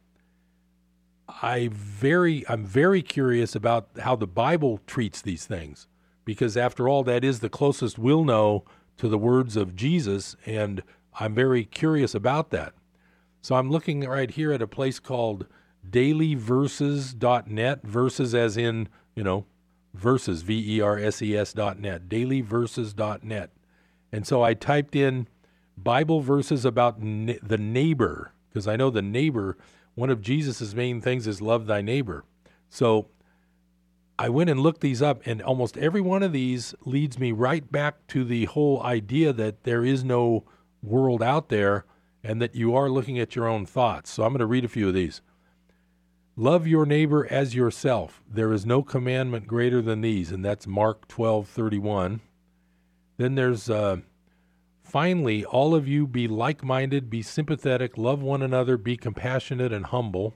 I very I'm very curious about how the Bible treats these things because after all that is the closest we'll know to the words of Jesus and I'm very curious about that. So I'm looking right here at a place called dailyverses.net verses as in, you know, verses V E R S E S dot net dailyverses.net. And so I typed in Bible verses about the neighbor, because I know the neighbor, one of Jesus' main things is love thy neighbor. So I went and looked these up, and almost every one of these leads me right back to the whole idea that there is no world out there and that you are looking at your own thoughts. So I'm going to read a few of these. Love your neighbor as yourself. There is no commandment greater than these, and that's Mark 12:31. Then there's uh, finally, all of you be like minded, be sympathetic, love one another, be compassionate and humble.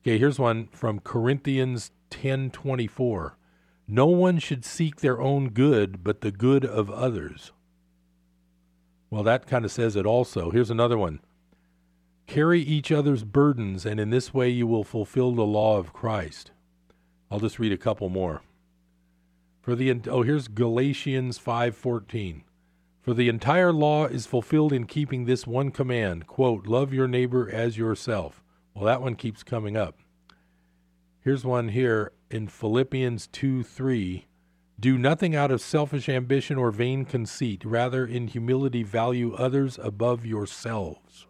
Okay, here's one from Corinthians 10:24. No one should seek their own good, but the good of others. Well, that kind of says it also. Here's another one. Carry each other's burdens, and in this way you will fulfill the law of Christ. I'll just read a couple more. For the oh, here's Galatians 5:14. For the entire law is fulfilled in keeping this one command, quote, love your neighbor as yourself. Well, that one keeps coming up. Here's one here in Philippians 2 3. Do nothing out of selfish ambition or vain conceit, rather, in humility, value others above yourselves.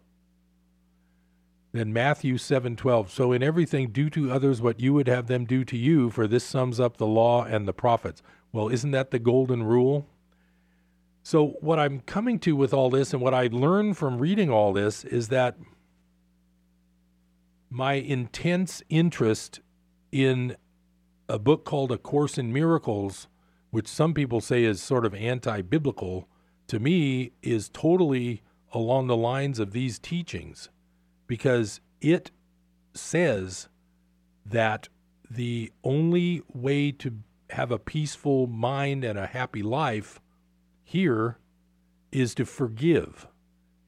Then Matthew 7:12 So in everything do to others what you would have them do to you for this sums up the law and the prophets. Well, isn't that the golden rule? So what I'm coming to with all this and what I learned from reading all this is that my intense interest in a book called A Course in Miracles, which some people say is sort of anti-biblical, to me is totally along the lines of these teachings because it says that the only way to have a peaceful mind and a happy life here is to forgive.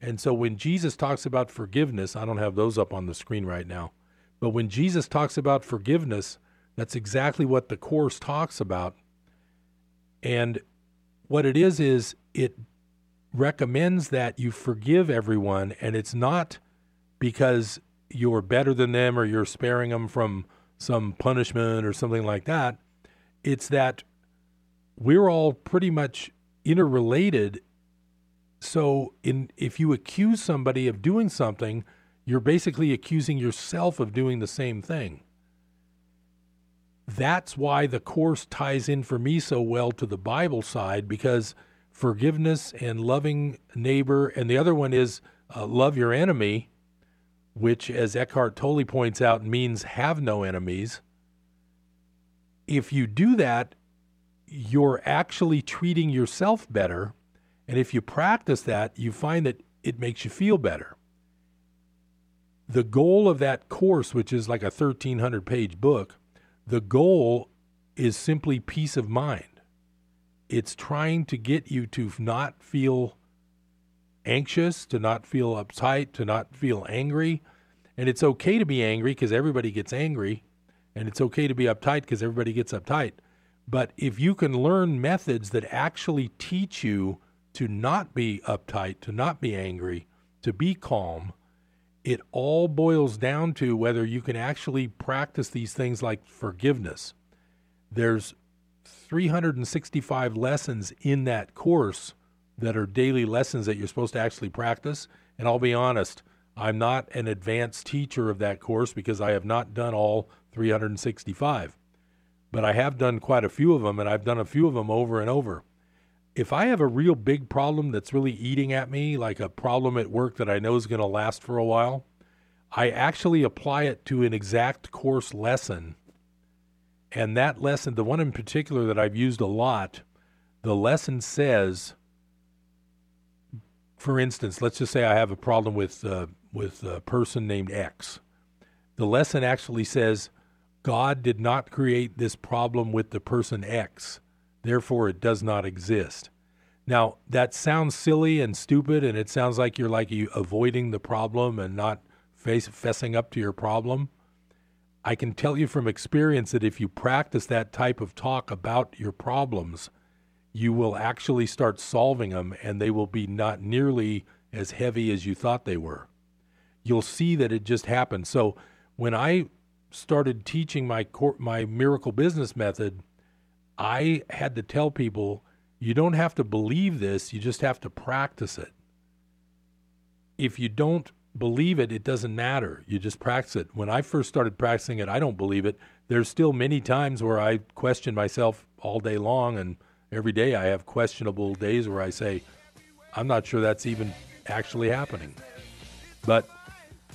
And so when Jesus talks about forgiveness, I don't have those up on the screen right now, but when Jesus talks about forgiveness, that's exactly what the Course talks about. And what it is, is it recommends that you forgive everyone, and it's not because you're better than them or you're sparing them from some punishment or something like that. It's that we're all pretty much interrelated. So, in if you accuse somebody of doing something, you're basically accusing yourself of doing the same thing. That's why the course ties in for me so well to the Bible side because forgiveness and loving neighbor, and the other one is uh, love your enemy, which, as Eckhart Tolle points out, means have no enemies. If you do that, you're actually treating yourself better. And if you practice that, you find that it makes you feel better. The goal of that course, which is like a 1,300 page book, the goal is simply peace of mind. It's trying to get you to not feel anxious, to not feel uptight, to not feel angry. And it's okay to be angry because everybody gets angry. And it's okay to be uptight because everybody gets uptight. But if you can learn methods that actually teach you to not be uptight, to not be angry, to be calm, it all boils down to whether you can actually practice these things like forgiveness. There's 365 lessons in that course that are daily lessons that you're supposed to actually practice. And I'll be honest, I'm not an advanced teacher of that course because I have not done all 365. But I have done quite a few of them, and I've done a few of them over and over if I have a real big problem that's really eating at me, like a problem at work that I know is going to last for a while, I actually apply it to an exact course lesson. And that lesson, the one in particular that I've used a lot, the lesson says, for instance, let's just say I have a problem with uh, with a person named X. The lesson actually says, God did not create this problem with the person X therefore it does not exist. Now, that sounds silly and stupid, and it sounds like you're like you avoiding the problem and not face, fessing up to your problem. I can tell you from experience that if you practice that type of talk about your problems, you will actually start solving them and they will be not nearly as heavy as you thought they were. You'll see that it just happened. So when I started teaching my cor- my miracle business method, I had to tell people you don't have to believe this, you just have to practice it. If you don't believe it, it doesn't matter. You just practice it. When I first started practicing it, I don't believe it. There's still many times where I question myself all day long, and every day I have questionable days where I say, I'm not sure that's even actually happening. But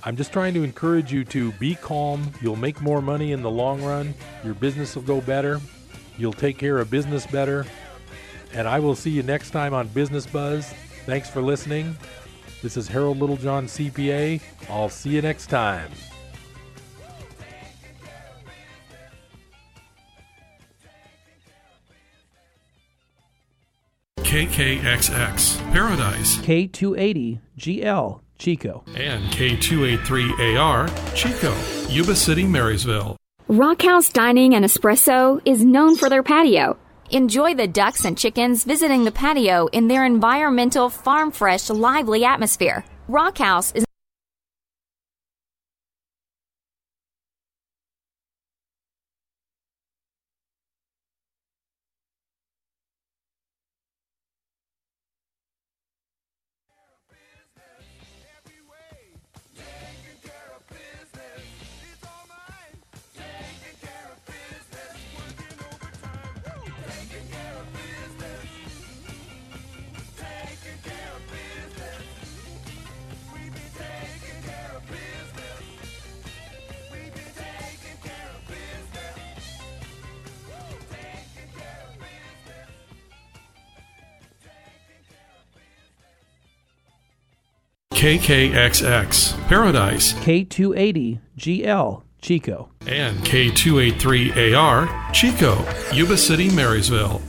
I'm just trying to encourage you to be calm. You'll make more money in the long run. Your business will go better. You'll take care of business better. And I will see you next time on Business Buzz. Thanks for listening. This is Harold Littlejohn, CPA. I'll see you next time. KKXX Paradise, K280 GL Chico, and K283AR Chico, Yuba City, Marysville. Rockhouse Dining and Espresso is known for their patio. Enjoy the ducks and chickens visiting the patio in their environmental, farm fresh, lively atmosphere. Rockhouse is KKXX, Paradise, K280GL, Chico. and K283AR, Chico, Yuba City, Marysville.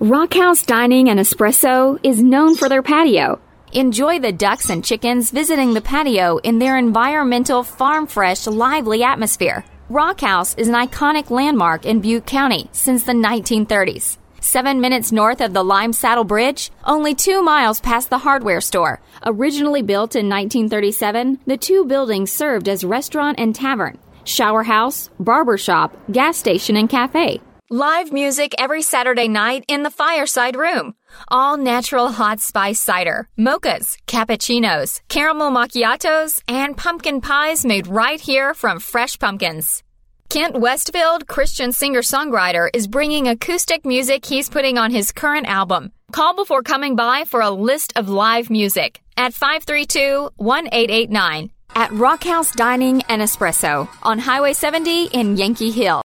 Rockhouse Dining and Espresso is known for their patio. Enjoy the ducks and chickens visiting the patio in their environmental, farm fresh, lively atmosphere. Rockhouse is an iconic landmark in Butte County since the 1930s. Seven minutes north of the Lime Saddle Bridge, only two miles past the hardware store. Originally built in 1937, the two buildings served as restaurant and tavern, shower house, barber shop, gas station, and cafe. Live music every Saturday night in the fireside room. All natural hot spice cider, mochas, cappuccinos, caramel macchiatos, and pumpkin pies made right here from fresh pumpkins. Kent Westfield, Christian singer songwriter, is bringing acoustic music he's putting on his current album. Call before coming by for a list of live music at 532 1889 at Rockhouse Dining and Espresso on Highway 70 in Yankee Hill.